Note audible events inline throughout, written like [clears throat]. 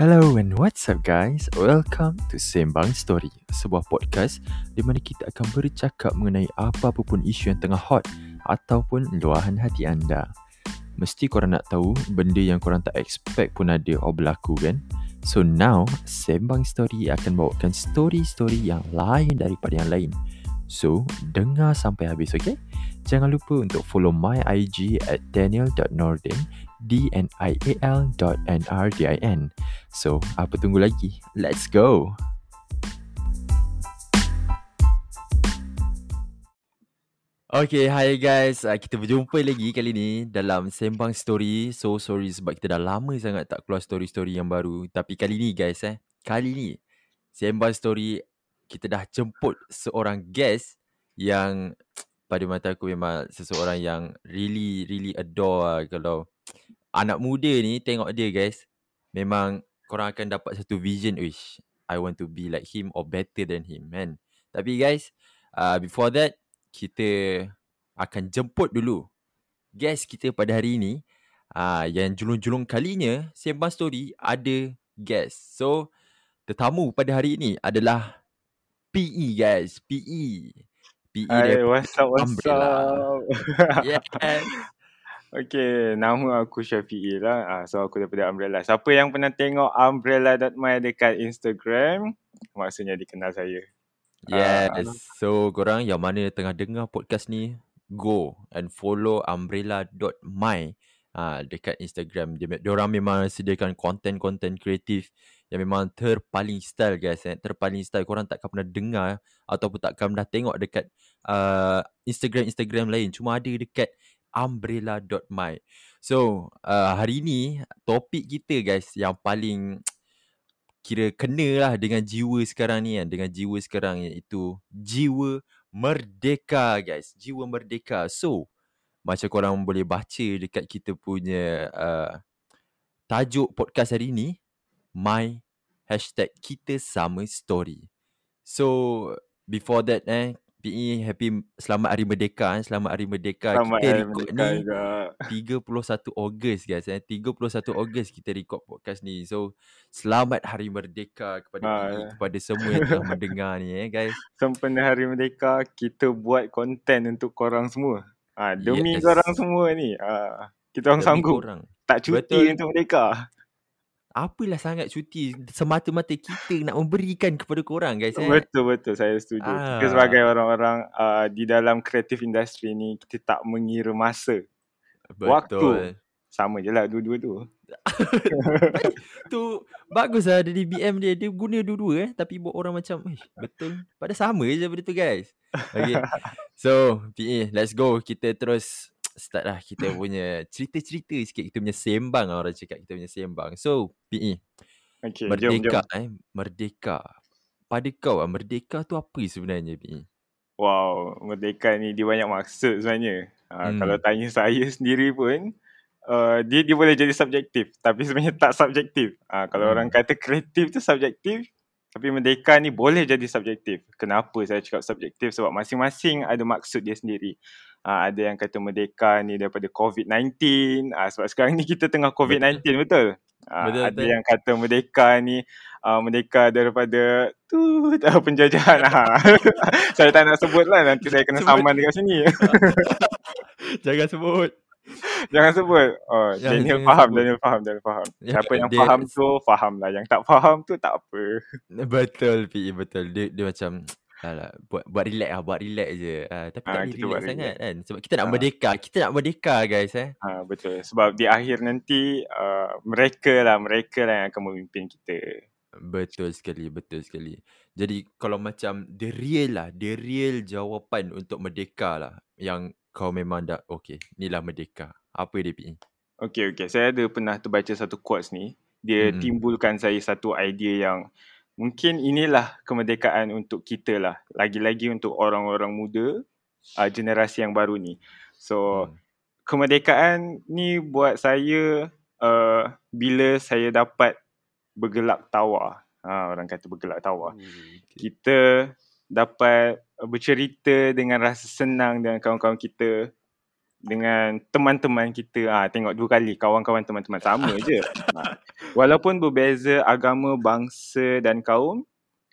Hello and what's up guys? Welcome to Sembang Story, sebuah podcast di mana kita akan bercakap mengenai apa-apa pun isu yang tengah hot ataupun luahan hati anda. Mesti korang nak tahu benda yang korang tak expect pun ada or berlaku kan? So now, Sembang Story akan bawakan story-story yang lain daripada yang lain. So, dengar sampai habis, okay? Jangan lupa untuk follow my IG at daniel.nordin D-N-I-A-L dot N-R-D-I-N So, apa tunggu lagi? Let's go! Okay, hi guys. Uh, kita berjumpa lagi kali ni dalam Sembang Story. So sorry sebab kita dah lama sangat tak keluar story-story yang baru. Tapi kali ni guys eh, kali ni Sembang Story kita dah jemput seorang guest yang [tsk] pada mata aku memang seseorang yang really really adore lah kalau anak muda ni tengok dia guys. Memang korang akan dapat satu vision wish. I want to be like him or better than him man. Tapi guys, uh, before that kita akan jemput dulu guest kita pada hari ini uh, yang julung-julung kalinya Sembang Story ada guest. So, tetamu pada hari ini adalah PE guys, PE. PE Hai, what's up, what's Umbrella. up? [laughs] Yes. Okay, nama aku Syafi'i lah. Ah, so, aku daripada Umbrella. Siapa yang pernah tengok umbrella.my dekat Instagram, maksudnya dikenal saya. Yes. So, korang yang mana tengah dengar podcast ni, go and follow umbrella.my uh, dekat Instagram. Dia, dia orang memang sediakan konten-konten kreatif yang memang terpaling style guys. Eh. Terpaling style. Korang takkan pernah dengar ataupun takkan pernah tengok dekat uh, Instagram-Instagram lain. Cuma ada dekat umbrella.my. So, uh, hari ni topik kita guys yang paling [tsk] kira kena lah dengan jiwa sekarang ni kan. Dengan jiwa sekarang iaitu jiwa merdeka guys. Jiwa merdeka. So, macam korang boleh baca dekat kita punya uh, tajuk podcast hari ni. My hashtag kita sama story. So, before that eh, PE happy selamat hari merdeka eh. Selamat hari merdeka. Selamat kita Hari record Merdeka ni juga. [laughs] 31 Ogos guys eh. 31 Ogos kita record podcast ni. So selamat hari merdeka kepada Ah, PE, ya. kepada semua yang tengah mendengar ni eh guys. [laughs] Sempena Hari Merdeka, kita buat konten untuk korang semua. Ah, demi Yes. korang semua ni. Ah, kita orang Demi sanggup korang. tak cuti Betul. untuk merdeka. Apalah sangat cuti semata-mata kita nak memberikan kepada korang guys eh. Betul betul saya setuju. Ah. Kita sebagai orang-orang uh, di dalam kreatif industri ni kita tak mengira masa. waktu. Sama je lah dua-dua tu. [laughs] tu bagus lah dari BM dia dia guna dua-dua eh tapi buat orang macam eh betul pada sama je benda tu guys okay [laughs] so PA let's go kita terus start lah kita [coughs] punya cerita-cerita sikit kita punya sembang lah orang cakap kita punya sembang so PA Okay, jom merdeka jom. eh merdeka pada kau ah merdeka tu apa sebenarnya PA Wow, merdeka ni dia banyak maksud sebenarnya. Uh, Hmm. Kalau tanya saya sendiri pun, uh, dia dia boleh jadi subjektif. Tapi sebenarnya tak subjektif. Uh, kalau Hmm. orang kata kreatif tu subjektif, tapi merdeka ni boleh jadi subjektif. Kenapa saya cakap subjektif? Sebab masing-masing ada maksud dia sendiri. Uh, ada yang kata merdeka ni daripada COVID-19. Uh, sebab sekarang ni kita tengah COVID-19, betul? Uh, Betul, ada betul. yang kata merdeka ni uh, merdeka daripada tu uh, penjajahan. Ha. [laughs] saya tak nak sebut lah nanti saya kena Sebut. saman dekat sini. [laughs] jangan sebut jangan sebut. Oh, Jangan- Daniel jangan faham, sebut. Daniel faham, Daniel faham. Ya, Siapa yang dia- faham tu faham lah. Yang tak faham tu tak apa. betul PA betul dia dia macam Alah, buat buat relax lah, buat relax je. Uh, tapi tak Ah, boleh relax sangat kan. Sebab kita nak Ah. merdeka. Kita nak merdeka guys eh. Ha, betul. Sebab di akhir nanti uh, mereka lah, mereka lah yang akan memimpin kita. Betul sekali, betul sekali. Jadi kalau macam the real lah, the real jawapan untuk merdeka lah. Yang kau memang dah, okay, inilah merdeka. Apa dia PE? Okay, okay. Saya ada pernah terbaca satu quotes ni. Dia Mm-mm. timbulkan saya satu idea yang mungkin inilah kemerdekaan untuk kita lah. Lagi-lagi untuk orang-orang muda, uh, generasi yang baru ni. So, Hmm. kemerdekaan ni buat saya uh, bila saya dapat bergelak tawa. Ha, orang kata bergelak tawa. Okay. Kita dapat bercerita dengan rasa senang dengan kawan-kawan kita dengan teman-teman kita. Ah ha, tengok dua kali kawan-kawan teman-teman sama je. Ha. [laughs] walaupun berbeza agama, bangsa dan kaum,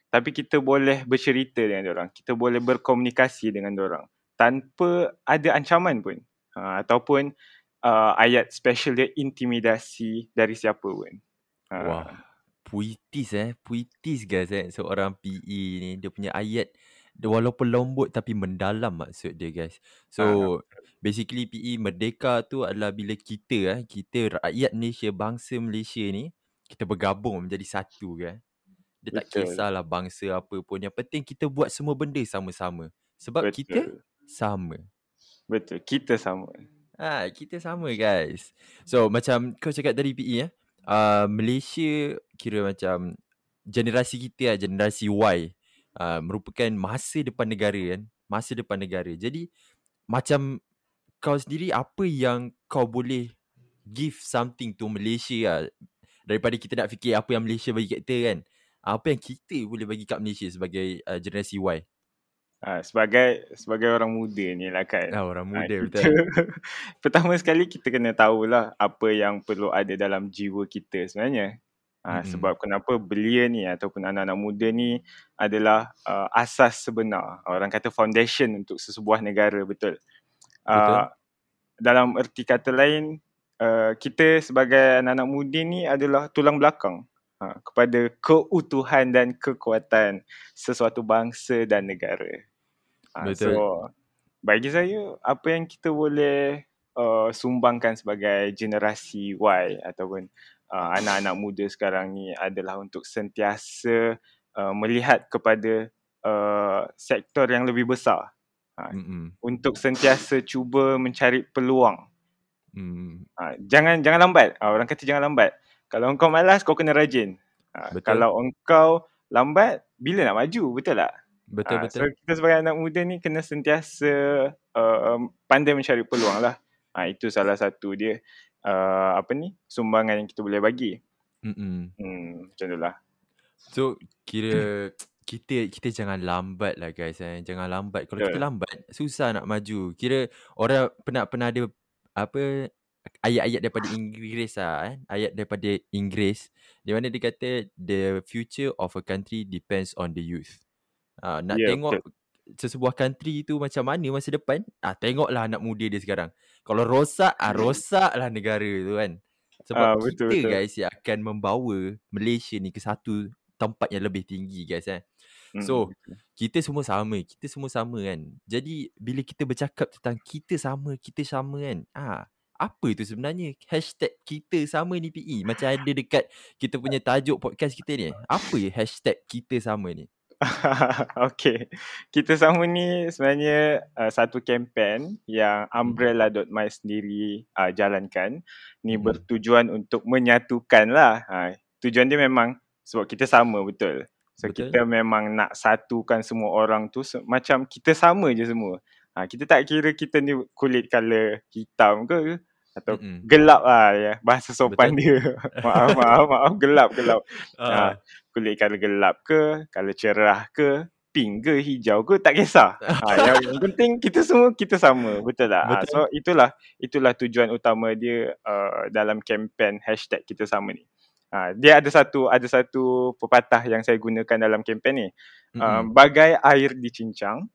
tapi kita boleh bercerita dengan orang. Kita boleh berkomunikasi dengan orang tanpa ada ancaman pun. Ha, ataupun uh, ayat special dia intimidasi dari siapa pun. Ha. Wah, puitis eh. Puitis guys eh. Seorang PE ni. Dia punya ayat walaupun lembut tapi mendalam maksud dia guys. So Ha. basically PE merdeka tu adalah bila kita eh. Kita rakyat Malaysia, bangsa Malaysia ni. Kita bergabung menjadi satu kan. Dia tak kisahlah bangsa apa pun. Yang penting kita buat semua benda sama-sama. Sebab Betul. kita sama. Betul. Kita sama. Ah, kita sama guys. So macam kau cakap tadi PE eh. Uh, Malaysia kira macam generasi kita lah, generasi Y. Uh, merupakan masa depan negara kan. Masa depan negara. Jadi macam kau sendiri apa yang kau boleh give something to Malaysia lah. Daripada kita nak fikir apa yang Malaysia bagi kat kita kan. Apa yang kita boleh bagi kat Malaysia sebagai uh, generasi Y. Ha, sebagai sebagai orang muda ni lah kan. Ah, orang Ha, muda kita, betul. [laughs] pertama sekali kita kena tahulah apa yang perlu ada dalam jiwa kita sebenarnya. Ha, Mm-mm. sebab kenapa belia ni ataupun anak-anak muda ni adalah uh, asas sebenar. Orang kata foundation untuk sesebuah negara betul. Betul. Uh, dalam erti kata lain uh, kita sebagai anak-anak muda ni adalah tulang belakang uh, kepada keutuhan dan kekuatan sesuatu bangsa dan negara. Uh, Betul. so bagi saya apa yang kita boleh uh, sumbangkan sebagai generasi Y ataupun uh, anak-anak muda sekarang ni adalah untuk sentiasa uh, melihat kepada uh, sektor yang lebih besar Mm-mm. untuk sentiasa cuba mencari peluang. Mm. Ha, jangan jangan lambat. Ha, orang kata jangan lambat. Kalau engkau malas kau kena rajin. Ha, Betul. kalau engkau lambat bila nak maju betul tak? Betul Ha, betul. so kita sebagai anak muda ni kena sentiasa uh, pandai mencari peluang lah. Ha, itu salah satu dia uh, apa ni sumbangan yang kita boleh bagi. Mm-mm. Hmm, macam tu lah. So kira [clears throat] kita kita jangan lambat lah guys eh. Jangan lambat. Kalau kita Betul. lambat susah nak maju. Kira orang pernah pernah ada apa ayat-ayat daripada Inggeris lah eh. Ayat daripada Inggeris di mana dia kata the future of a country depends on the youth. Ah nak Ya, tengok sesebuah country tu macam mana masa depan, ah tengoklah anak muda dia sekarang. Kalau rosak, ah rosaklah negara tu kan. Sebab Ah, betul, kita betul. guys yang akan membawa Malaysia ni ke satu tempat yang lebih tinggi guys eh. So, Mm, kita semua sama, kita semua sama kan. Jadi bila kita bercakap tentang kita sama, kita sama kan. Ah, apa tu sebenarnya hashtag kita sama ni PE? Macam ada dekat kita punya tajuk podcast kita ni. Apa ya hashtag kita sama ni? [laughs] okay. Kita sama ni sebenarnya uh, satu kempen yang umbrella.my sendiri uh, jalankan. Ni Mhm. bertujuan untuk menyatukan lah. Ha, tujuan dia memang sebab kita sama betul. So Betul. kita memang nak satukan semua orang tu se- macam kita sama je semua. Ha, kita tak kira kita ni kulit color hitam ke atau Mm-mm. gelap lah ya. Bahasa sopan Betul. dia. [laughs] maaf, maaf, maaf. Gelap, gelap. Ah, Ha, kulit color gelap ke, color cerah ke, pink ke, hijau ke, tak kisah. Ha, [laughs] yang, penting kita semua kita sama, betul tak? Ha, Betul. so itulah itulah tujuan utama dia uh, dalam kempen hashtag kita sama ni. Ha, dia ada satu ada satu pepatah yang saya gunakan dalam kempen ni. Uh, mm-mm. bagai air dicincang,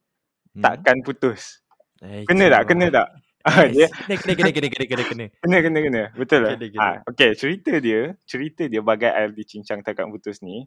Hmm. takkan putus. Eh, Kena tak? Kena tak? Ah, dia Yes. Kena, kena, kena, kena, kena, kena. Kena kena kena. Betul lah. Kena, kena. Ah, okay, cerita dia, cerita dia bagai air dicincang takkan putus ni.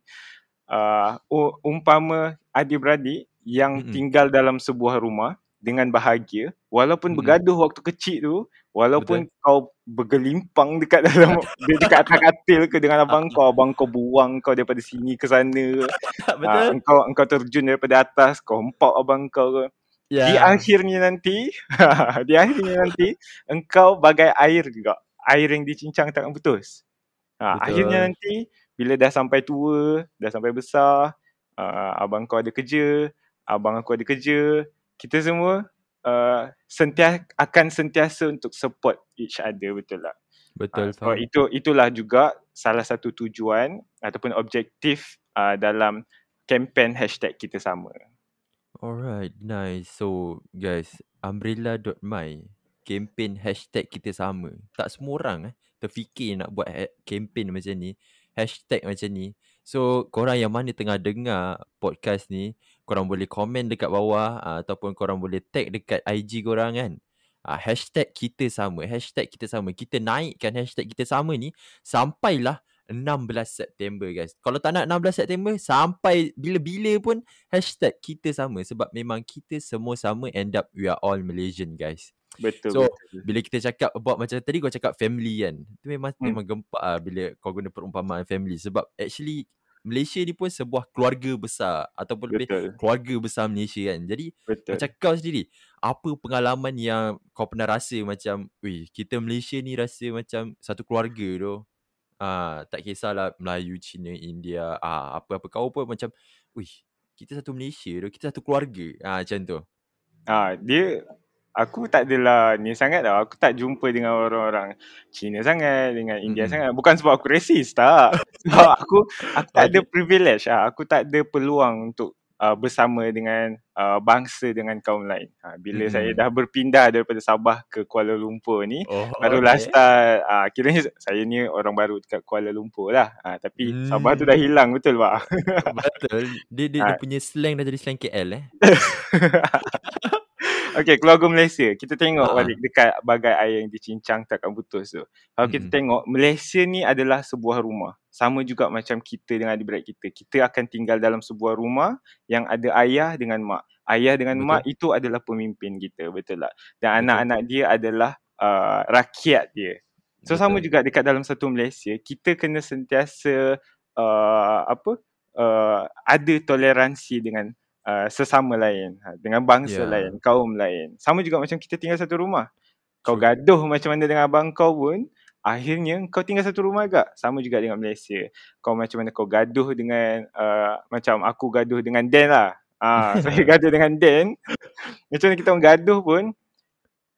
Uh, umpama adik-beradik yang Mm-mm. tinggal dalam sebuah rumah dengan bahagia walaupun Mm-mm. bergaduh waktu kecil tu walaupun kau bergelimpang dekat dalam [laughs] de- dekat atas katil ke dengan abang kau abang kau buang kau daripada sini ke sana [laughs] Betul? uh, engkau engkau terjun daripada atas kau hempap abang kau ke Ya. di akhirnya nanti [laughs] di akhirnya nanti engkau bagai air juga air yang dicincang takkan putus ha, Betul. akhirnya nanti bila dah sampai tua dah sampai besar uh, abang kau ada kerja abang aku ada kerja kita semua uh, sentiasa akan sentiasa untuk support each other betul tak Betul, Ah, so faham. itu itulah juga salah satu tujuan ataupun objektif uh, dalam kempen hashtag kita sama Alright, nice. So, guys, umbrella.my campaign hashtag kita sama. Tak semua orang eh terfikir nak buat ha- campaign macam ni, hashtag macam ni. So korang yang mana tengah dengar podcast ni, korang boleh komen dekat bawah uh, ataupun korang boleh tag dekat IG korang kan. Uh, hashtag kita sama, hashtag kita sama. Kita naikkan hashtag kita sama ni sampailah 16 September guys. Kalau tak nak 16 September sampai bila-bila pun hashtag kita sama sebab memang kita semua sama end up we are all Malaysian guys. Betul. So betul. bila kita cakap about macam tadi kau cakap family kan. Itu memang Hmm. memang gempak ah bila kau guna perumpamaan family sebab actually Malaysia ni pun sebuah keluarga besar ataupun lebih betul. keluarga besar Malaysia kan. Jadi Betul. macam kau sendiri, apa pengalaman yang kau pernah rasa macam, weh, kita Malaysia ni rasa macam satu keluarga tu. Ah, tak kisahlah Melayu, Cina, India, ah apa-apa kau pun macam, weh, kita satu Malaysia tu, kita satu keluarga. Ah macam tu. Ah, dia aku tak adalah ni sangat tau. Aku tak jumpa dengan orang-orang Cina sangat, dengan India Mm-mm. sangat. Bukan sebab aku racist tak. [laughs] Sebab aku aku tak ada privilege ah. Aku tak ada peluang untuk uh, bersama dengan uh, bangsa dengan kaum lain. Ha, bila saya Mm-mm. dah berpindah daripada Sabah ke Kuala Lumpur ni, Oh, barulah okay. start uh, kiranya [laughs] saya ni orang baru dekat Kuala Lumpur lah. Ha, tapi Sabah tu dah Hmm. hilang betul pak. Betul. Dia, dia, Ah. [laughs] dia punya slang dah jadi slang KL eh. [laughs] Okay, keluarga Malaysia. Kita tengok Ha. balik dekat bagai air yang dicincang takkan putus tu. Kalau kita Mm-mm. tengok, Malaysia ni adalah sebuah rumah. Sama juga macam kita dengan adik-beradik kita. Kita akan tinggal dalam sebuah rumah yang ada ayah dengan mak. Ayah dengan Betul. mak itu adalah pemimpin kita, betul tak? Dan Betul. anak-anak dia adalah uh, rakyat dia. So sama Betul. juga dekat dalam satu Malaysia, kita kena sentiasa uh, apa? Uh, ada toleransi dengan uh, sesama lain, ha, dengan bangsa Ya. lain, kaum lain. Sama juga macam kita tinggal satu rumah. Kau True. gaduh macam mana dengan abang kau pun, akhirnya kau tinggal satu rumah agak. Sama juga dengan Malaysia. Kau macam mana kau gaduh dengan uh, macam aku gaduh dengan Dan lah. Ah, [laughs] saya gaduh dengan Dan. Macam mana kita orang gaduh pun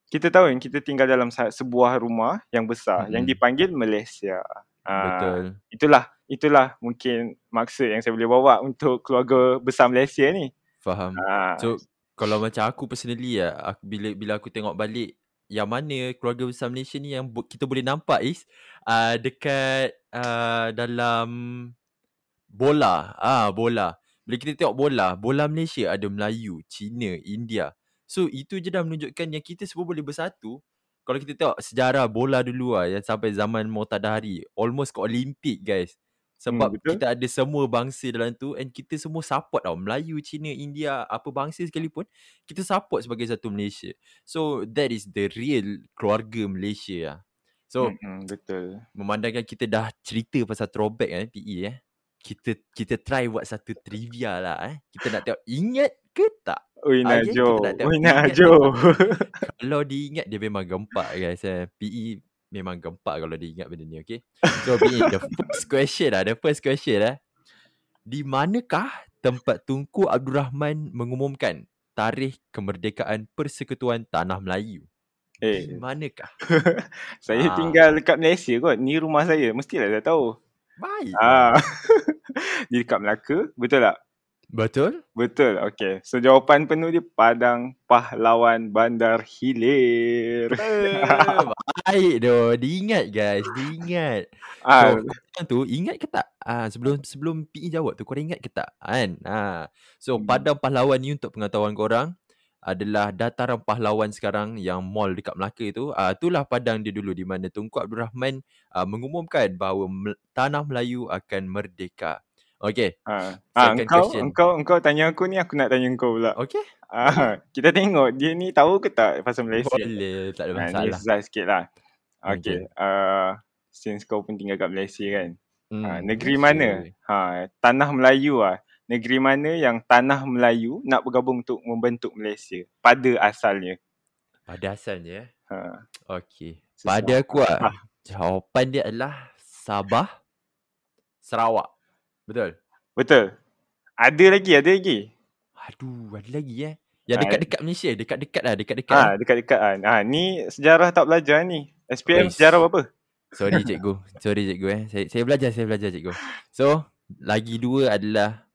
kita tahu yang kita tinggal dalam sebuah rumah yang besar yang Mm-mm. dipanggil Malaysia. Ah, Betul. itulah itulah mungkin maksud yang saya boleh bawa untuk keluarga besar Malaysia ni. Faham. Ah, So kalau macam aku personally ya, aku, bila bila aku tengok balik yang mana keluarga besar Malaysia ni yang bo- kita boleh nampak is uh, dekat uh, dalam bola. Ah bola. Bila kita tengok bola, bola Malaysia ada Melayu, Cina, India. So itu je dah menunjukkan yang kita semua boleh bersatu. Kalau kita tengok sejarah bola dulu lah yang sampai zaman Motadari, almost ke Olimpik guys. Sebab betul. kita ada semua bangsa dalam tu and kita semua support tau. Melayu, Cina, India, apa bangsa sekalipun, kita support sebagai satu Malaysia. So that is the real keluarga Malaysia lah. So Mm-mm, betul. memandangkan kita dah cerita pasal throwback eh PE eh. Kita kita try buat satu trivia lah eh. Kita nak tengok ingat ke tak? Ui Najo. Ui Najo. Kalau diingat dia memang gempak guys eh. PE memang gempak kalau dia ingat benda ni okay. So PE the first question lah. The first question eh. Di manakah tempat Tunku Abdul Rahman mengumumkan tarikh kemerdekaan Persekutuan Tanah Melayu? Di eh, manakah? [laughs] saya Ah. tinggal dekat Malaysia kot. Ni rumah saya. Mestilah saya tahu. Baik. Ah. [laughs] Di dekat Melaka. Betul tak? Betul? Betul. Okay. So jawapan penuh dia Padang Pahlawan Bandar Hilir. Eh, [laughs] Baik doh. Diingat guys. Diingat. Ah, So korang tu ingat ke tak? Ah sebelum sebelum PE jawab tu korang ingat ke tak? Kan? Ah. So Hmm. Padang Pahlawan ni untuk pengetahuan korang adalah dataran pahlawan sekarang yang mall dekat Melaka tu. Ah itulah padang dia dulu di mana Tunku Abdul Rahman ah, mengumumkan bahawa tanah Melayu akan merdeka. Ah. ah Second engkau, question. engkau, engkau tanya aku ni, aku nak tanya engkau pula. Okey. Ah, kita tengok dia ni tahu ke tak pasal Malaysia? Boleh, tak ada Ah, masalah. susah sikit lah. Okey. Okay. Uh, since kau pun tinggal kat Malaysia kan. Hmm, Ha, negeri Malaysia. mana? Ha, tanah Melayu ah. Negeri mana yang tanah Melayu nak bergabung untuk membentuk Malaysia pada asalnya? Pada asalnya eh. Ha, Okey. susah. Pada aku ah, jawapan dia adalah Sabah, Sarawak. Betul? Betul. Ada lagi, ada lagi. Aduh, ada lagi eh. Yang Ah, dekat-dekat Malaysia, dekat-dekat lah, dekat-dekat. Ha, lah. dekat-dekat kan. Ha, ni sejarah tak belajar ni. SPM Oi. sejarah berapa? Sorry cikgu. [laughs] Sorry cikgu eh. Saya, saya belajar, saya belajar cikgu. So, lagi dua adalah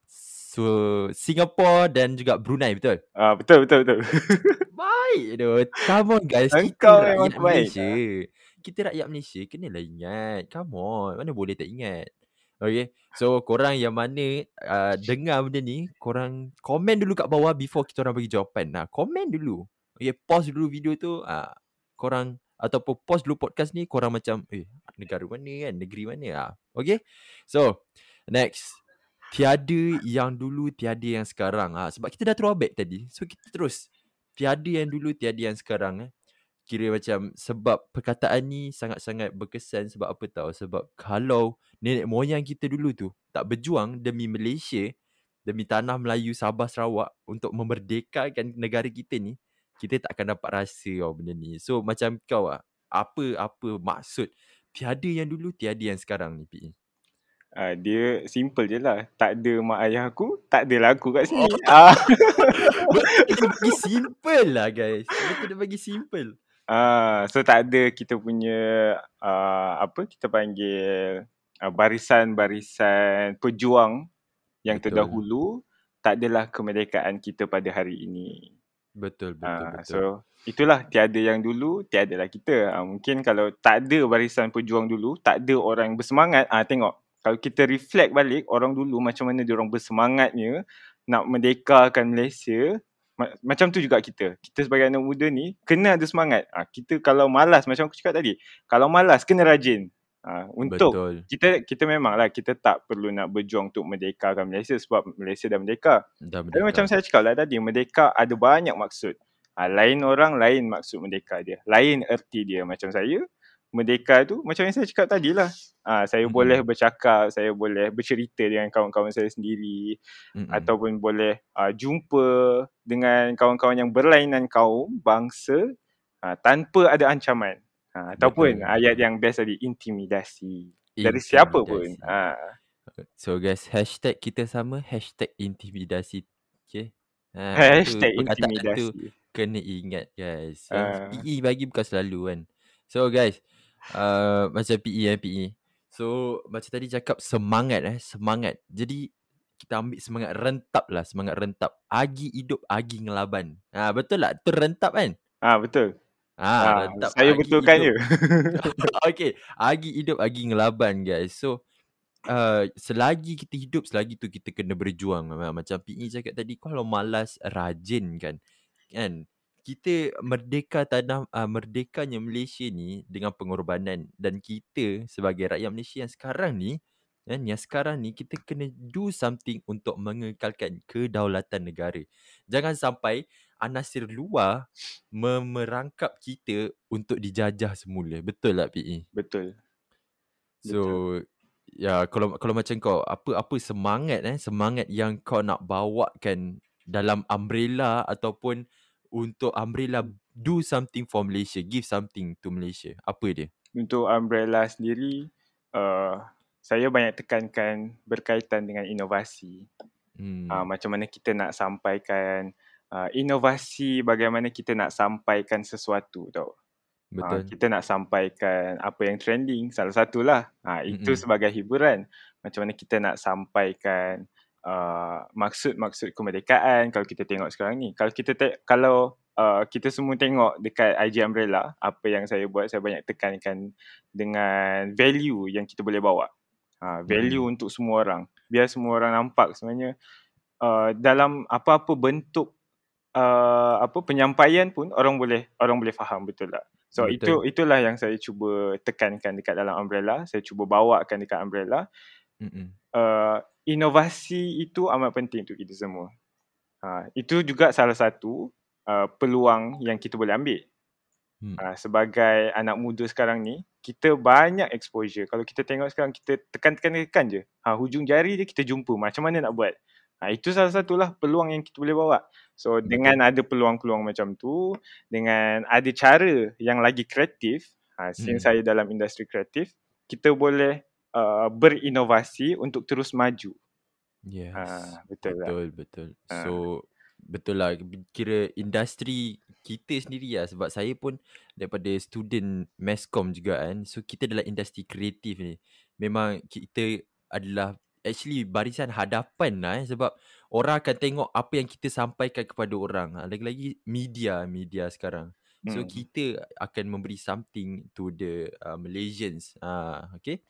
So Singapore dan juga Brunei betul? Ah betul betul betul. [laughs] Baik tu. Come on guys. Engkau kita memang rakyat. Malaysia. Kita rakyat Malaysia kenalah ingat. Come on. Mana boleh tak ingat. Okay. So korang yang mana uh, dengar benda ni, korang komen dulu kat bawah before kita orang bagi jawapan. Nah, komen dulu. Okay, pause dulu video tu. Uh, korang ataupun pause dulu podcast ni, korang macam, eh, negara mana kan? Negeri mana? Ah, okay. So, next. Tiada yang dulu, tiada yang sekarang. Ah, sebab kita dah throwback tadi. So, kita terus. Tiada yang dulu, tiada yang sekarang. Eh. Kira macam sebab perkataan ni sangat-sangat berkesan sebab apa tahu? Sebab kalau nenek moyang kita dulu tu tak berjuang demi Malaysia, demi tanah Melayu Sabah Sarawak untuk memerdekakan negara kita ni, kita tak akan dapat rasa oh, benda ni. So macam kau ah, apa apa maksud tiada yang dulu, tiada yang sekarang ni PE? Uh, dia simple je lah. Tak ada mak ayah aku, tak adalah aku kat sini. Oh. Ah. [laughs] Betul dia bagi simple lah guys. Betul dia bagi simple. Ah, so tak ada kita punya uh, apa kita panggil uh, barisan-barisan pejuang yang Betul. terdahulu tak adalah kemerdekaan kita pada hari ini. Betul betul uh, betul. So itulah tiada yang dulu, tiadalah kita. Uh, mungkin kalau tak ada barisan pejuang dulu, tak ada orang bersemangat, ah uh, tengok kalau kita reflect balik orang dulu macam mana dia orang bersemangatnya nak merdekakan Malaysia macam tu juga kita. Kita sebagai anak muda ni kena ada semangat. Ha, kita kalau malas macam aku cakap tadi, kalau malas kena rajin. Ha, untuk Betul. kita kita memanglah kita tak perlu nak berjuang untuk merdekakan Malaysia sebab Malaysia dah merdeka. Dah merdeka. Tapi macam saya cakap lah tadi, merdeka ada banyak maksud. Ha, lain orang lain maksud merdeka dia. Lain erti dia macam saya merdeka tu macam yang saya cakap tadi lah. Ha, saya mm-hmm. boleh bercakap, saya boleh bercerita dengan kawan-kawan saya sendiri mm-hmm. ataupun boleh uh, jumpa dengan kawan-kawan yang berlainan kaum, bangsa uh, tanpa ada ancaman. Ha, ataupun betul, ayat yang best tadi, intimidasi. intimidasi. Dari siapa pun. Ha. So guys, hashtag kita sama, hashtag intimidasi. Okay. Ha, hashtag intimidasi. Tu kena ingat guys. Uh. Bagi bukan selalu kan. So guys, uh, macam PE eh PE. So macam tadi cakap semangat eh semangat. Jadi kita ambil semangat rentap lah semangat rentap. Agi hidup agi ngelaban. Ha betul tak? Betul rentap kan? Ha betul. Ha, ha rentap. Saya betulkan je. [laughs] okay. Agi hidup agi ngelaban guys. So Uh, selagi kita hidup selagi tu kita kena berjuang macam PE cakap tadi kalau malas rajin kan kan kita merdeka tanah uh, merdekanya Malaysia ni dengan pengorbanan dan kita sebagai rakyat Malaysia yang sekarang ni kan yang sekarang ni kita kena do something untuk mengekalkan kedaulatan negara. Jangan sampai anasir luar memerangkap kita untuk dijajah semula. Betul tak PE? Betul. So Betul. ya kalau kalau macam kau apa apa semangat eh semangat yang kau nak bawakan dalam umbrella ataupun untuk Umbrella do something for Malaysia, give something to Malaysia? Apa dia? Untuk Umbrella sendiri, uh, saya banyak tekankan berkaitan dengan inovasi. Hmm. Uh, macam mana kita nak sampaikan uh, inovasi, bagaimana kita nak sampaikan sesuatu tau. Betul. Uh, kita nak sampaikan apa yang trending, salah satulah. Uh, itu mm-hmm. sebagai hiburan. Macam mana kita nak sampaikan uh, maksud-maksud kemerdekaan kalau kita tengok sekarang ni. Kalau kita te- kalau uh, kita semua tengok dekat IG Umbrella, apa yang saya buat saya banyak tekankan dengan value yang kita boleh bawa. Uh, value hmm. untuk semua orang. Biar semua orang nampak sebenarnya uh, dalam apa-apa bentuk uh, apa penyampaian pun orang boleh orang boleh faham betul tak? So betul. itu itulah yang saya cuba tekankan dekat dalam Umbrella, saya cuba bawakan dekat Umbrella. Uh, inovasi itu amat penting untuk kita semua. Ha, itu juga salah satu uh, peluang yang kita boleh ambil. Hmm. Uh, sebagai anak muda sekarang ni, kita banyak exposure. Kalau kita tengok sekarang, kita tekan-tekan-tekan je. Ha, hujung jari je kita jumpa. Macam mana nak buat? Ha, itu salah satulah peluang yang kita boleh bawa. So Betul. dengan ada peluang-peluang macam tu, dengan ada cara yang lagi kreatif, ha, since hmm. saya dalam industri kreatif, kita boleh uh, berinovasi untuk terus maju. Yes. Uh, betul betul, lah. betul. Uh. So betul lah kira industri kita sendiri lah sebab saya pun daripada student masscom juga kan. So kita dalam industri kreatif ni. Memang kita adalah actually barisan hadapan lah eh sebab orang akan tengok apa yang kita sampaikan kepada orang. Ha, lagi-lagi media media sekarang. So Hmm. kita akan memberi something to the uh, Malaysians. Ah, uh, okay.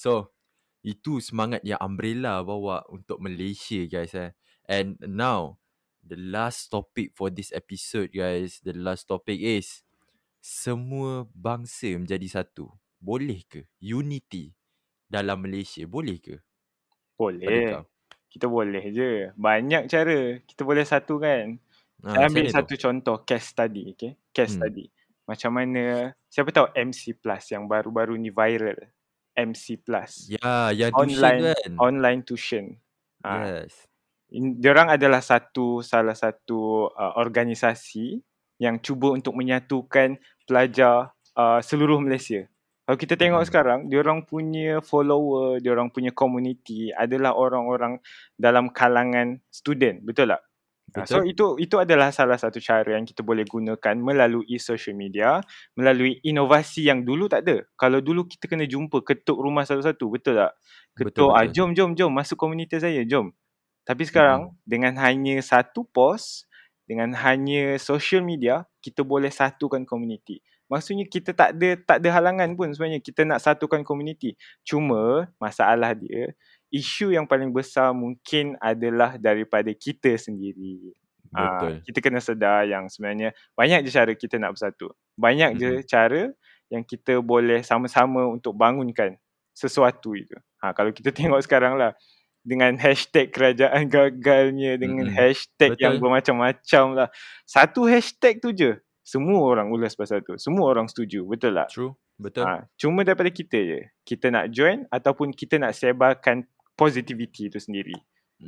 So itu semangat yang Umbrella bawa untuk Malaysia guys eh. And now the last topic for this episode guys, the last topic is semua bangsa menjadi satu. Boleh ke? Unity dalam Malaysia boleh ke? Boleh. Kita boleh je. Banyak cara kita boleh satukan. Ha, Saya ambil satu contoh case study, okay? Case Hmm. study. Macam mana, siapa tahu MC Plus yang baru-baru ni viral. MC Plus. Ya, yang tuition Online, tu kan? online tuition. Ha, Yes. in, diorang adalah satu salah satu uh, organisasi yang cuba untuk menyatukan pelajar uh, seluruh Malaysia. Kalau kita tengok Mm. sekarang, diorang punya follower, diorang punya community adalah orang-orang dalam kalangan student, betul tak? Ah, So Betul? itu itu adalah salah satu cara yang kita boleh gunakan melalui social media, melalui inovasi yang dulu tak ada. Kalau dulu kita kena jumpa ketuk rumah satu-satu, betul tak? Betul, Ketuk, ah, betul. jom jom jom masuk komunitas saya, jom. Tapi sekarang dengan hanya satu post, dengan hanya social media, kita boleh satukan komuniti. Maksudnya kita tak ada tak ada halangan pun sebenarnya kita nak satukan komuniti. Cuma masalah dia isu yang paling besar mungkin adalah daripada kita sendiri. Ah, Betul. kita kena sedar yang sebenarnya banyak je cara kita nak bersatu. Banyak je Mm-mm. cara yang kita boleh sama-sama untuk bangunkan sesuatu itu. Ha, kalau kita [laughs] tengok sekarang lah dengan hashtag kerajaan gagalnya dengan Mm-mm. hashtag yang Betul. bermacam-macam lah. Satu hashtag tu je semua orang ulas pasal tu. Semua orang setuju. Betul tak? True. Betul. Ha, cuma daripada kita je. Kita nak join ataupun kita nak sebarkan positivity tu sendiri.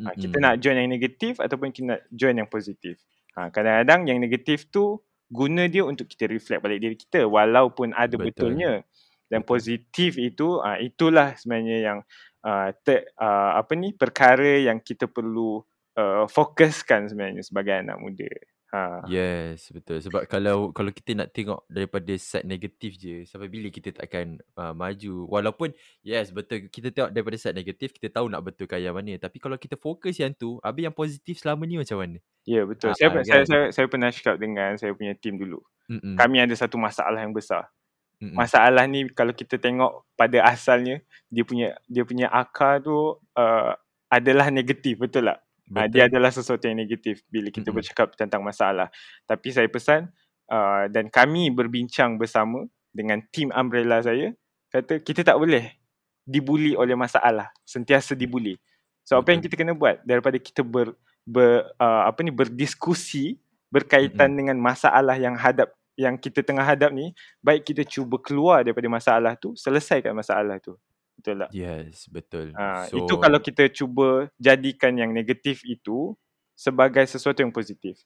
Ha, kita nak join yang negatif ataupun kita nak join yang positif. Ha, kadang-kadang yang negatif tu guna dia untuk kita reflect balik diri kita walaupun ada Betul. betulnya. Dan positif itu ha, itulah sebenarnya yang uh, ter, uh, apa ni perkara yang kita perlu uh, fokuskan sebenarnya sebagai anak muda. Ha. Yes, betul. Sebab kalau kalau kita nak tengok daripada side negatif je, sampai bila kita takkan uh, maju. Walaupun yes, betul kita tengok daripada side negatif, kita tahu nak betulkan yang mana. Tapi kalau kita fokus yang tu, habis yang positif selama ni macam mana? Ya betul. Ah, Saya, pe- saya kan? saya saya pernah cakap dengan saya punya team dulu. Mm-mm. Kami ada satu masalah yang besar. Mm-mm. Masalah ni kalau kita tengok pada asalnya dia punya dia punya akar tu uh, adalah negatif betul tak? Uh, dia Betul. adalah sesuatu yang negatif bila kita Mm-mm. bercakap tentang masalah. Tapi saya pesan uh, dan kami berbincang bersama dengan tim umbrella saya kata kita tak boleh dibuli oleh masalah, sentiasa dibuli. So apa yang Betul. kita kena buat daripada kita ber, ber uh, apa ni berdiskusi berkaitan Mm-mm. dengan masalah yang hadap yang kita tengah hadap ni, baik kita cuba keluar daripada masalah tu, selesaikan masalah tu. Betul tak? Yes, betul. Ha, So itu kalau kita cuba jadikan yang negatif itu sebagai sesuatu yang positif.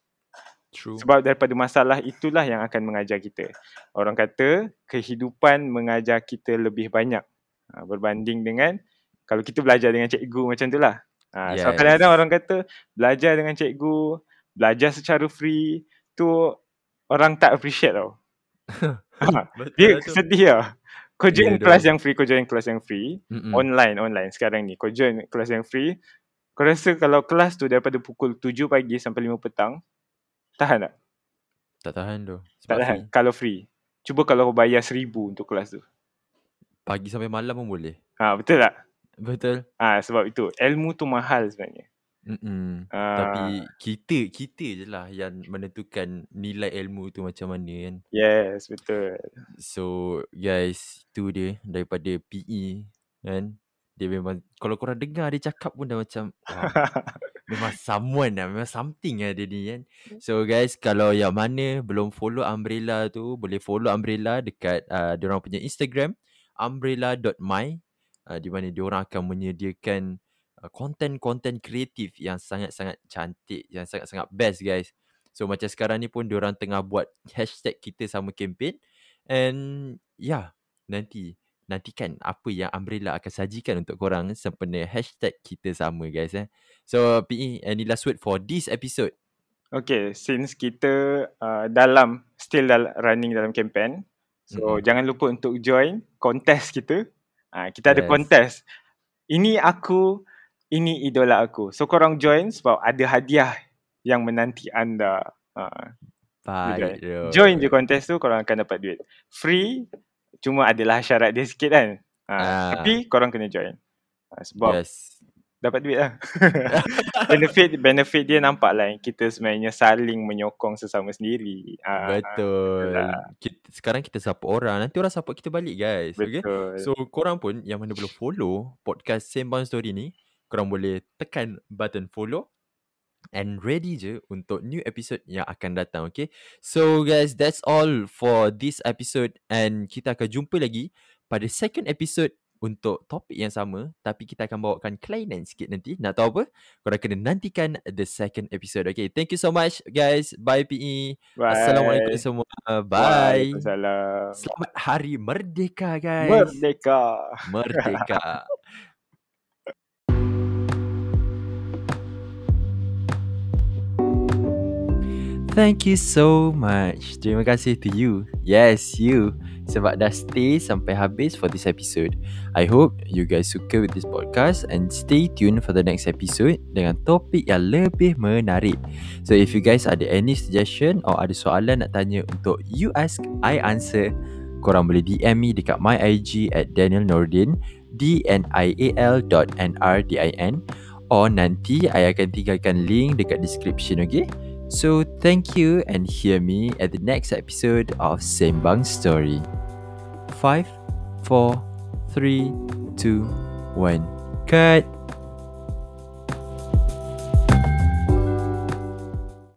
true. Sebab daripada masalah itulah yang akan mengajar kita. Orang kata kehidupan mengajar kita lebih banyak ha, berbanding dengan kalau kita belajar dengan cikgu macam tu lah. Ha, so Yes. kadang-kadang orang kata belajar dengan cikgu, belajar secara free tu orang tak appreciate tau. [laughs] Ha, dia lah sedih lah. Kau join tu. kelas yang free, kau join kelas yang free Mm-mm. online online sekarang ni kau join kelas yang free kau rasa kalau kelas tu daripada pukul 7 pagi sampai 5 petang tahan tak? Tak tahan tu. Tak tahan free. kalau free cuba kalau kau bayar 1000 untuk kelas tu Pagi sampai malam pun boleh. ha, betul tak? Betul. ha, sebab itu ilmu tu mahal sebenarnya Mm-mm. ha, Tapi kita kita je lah yang menentukan nilai ilmu tu macam mana kan. yes betul So guys, tu dia daripada PE kan. Dia memang kalau korang dengar dia cakap pun dah macam wow, [laughs] memang someone lah, memang something lah dia ni kan. So guys, kalau yang mana belum follow Umbrella tu, boleh follow Umbrella dekat uh, diorang punya Instagram umbrella.my uh, di mana diorang akan menyediakan uh, konten-konten kreatif yang sangat-sangat cantik, yang sangat-sangat best guys. So macam sekarang ni pun diorang tengah buat hashtag kita sama campaign and yeah, nanti nantikan apa yang Umbrella akan sajikan untuk korang sempena hashtag kita sama guys eh. So PE, any last word for this episode? Okay, since kita uh, dalam still dal- running dalam campaign, so Mm-mm. jangan lupa untuk join kontes kita. Uh, kita ada Yes. kontes. Ini aku ini idola aku. So korang join sebab ada hadiah yang menanti anda. Uh, Baik. join. je kontes tu korang akan dapat duit. Free cuma adalah syarat dia sikit kan. Uh, Ah. Tapi korang kena join. Uh, sebab Yes. dapat duit lah. [laughs] benefit benefit dia nampak lah kita sebenarnya saling menyokong sesama sendiri. Uh, Betul. Kita, sekarang kita support orang, nanti orang support kita balik guys. Okay? Betul. So korang pun yang mana belum follow podcast Sembang Story ni, korang boleh tekan button follow and ready je untuk new episode yang akan datang, okay? So guys, that's all for this episode and kita akan jumpa lagi pada second episode untuk topik yang sama tapi kita akan bawakan kelainan sikit nanti. Nak tahu apa? Korang kena nantikan the second episode. Okay, thank you so much guys. Bye PE. Bye. Assalamualaikum semua. Bye. Waalaikumsalam. Selamat Hari Merdeka guys. Merdeka. Merdeka. [laughs] Thank you so much. Terima kasih to you. Yes, you. Sebab dah stay sampai habis for this episode. I hope you guys suka with this podcast and stay tuned for the next episode dengan topik yang lebih menarik. So if you guys ada any suggestion or ada soalan nak tanya untuk you ask, I answer, korang boleh DM me dekat my IG at Daniel Nordin D-N-I-A-L dot N-R-D-I-N or nanti I akan tinggalkan link dekat description okay? So thank you and hear me at the next episode of Sembang Story. 5, 4, 3, 2, 1. Cut!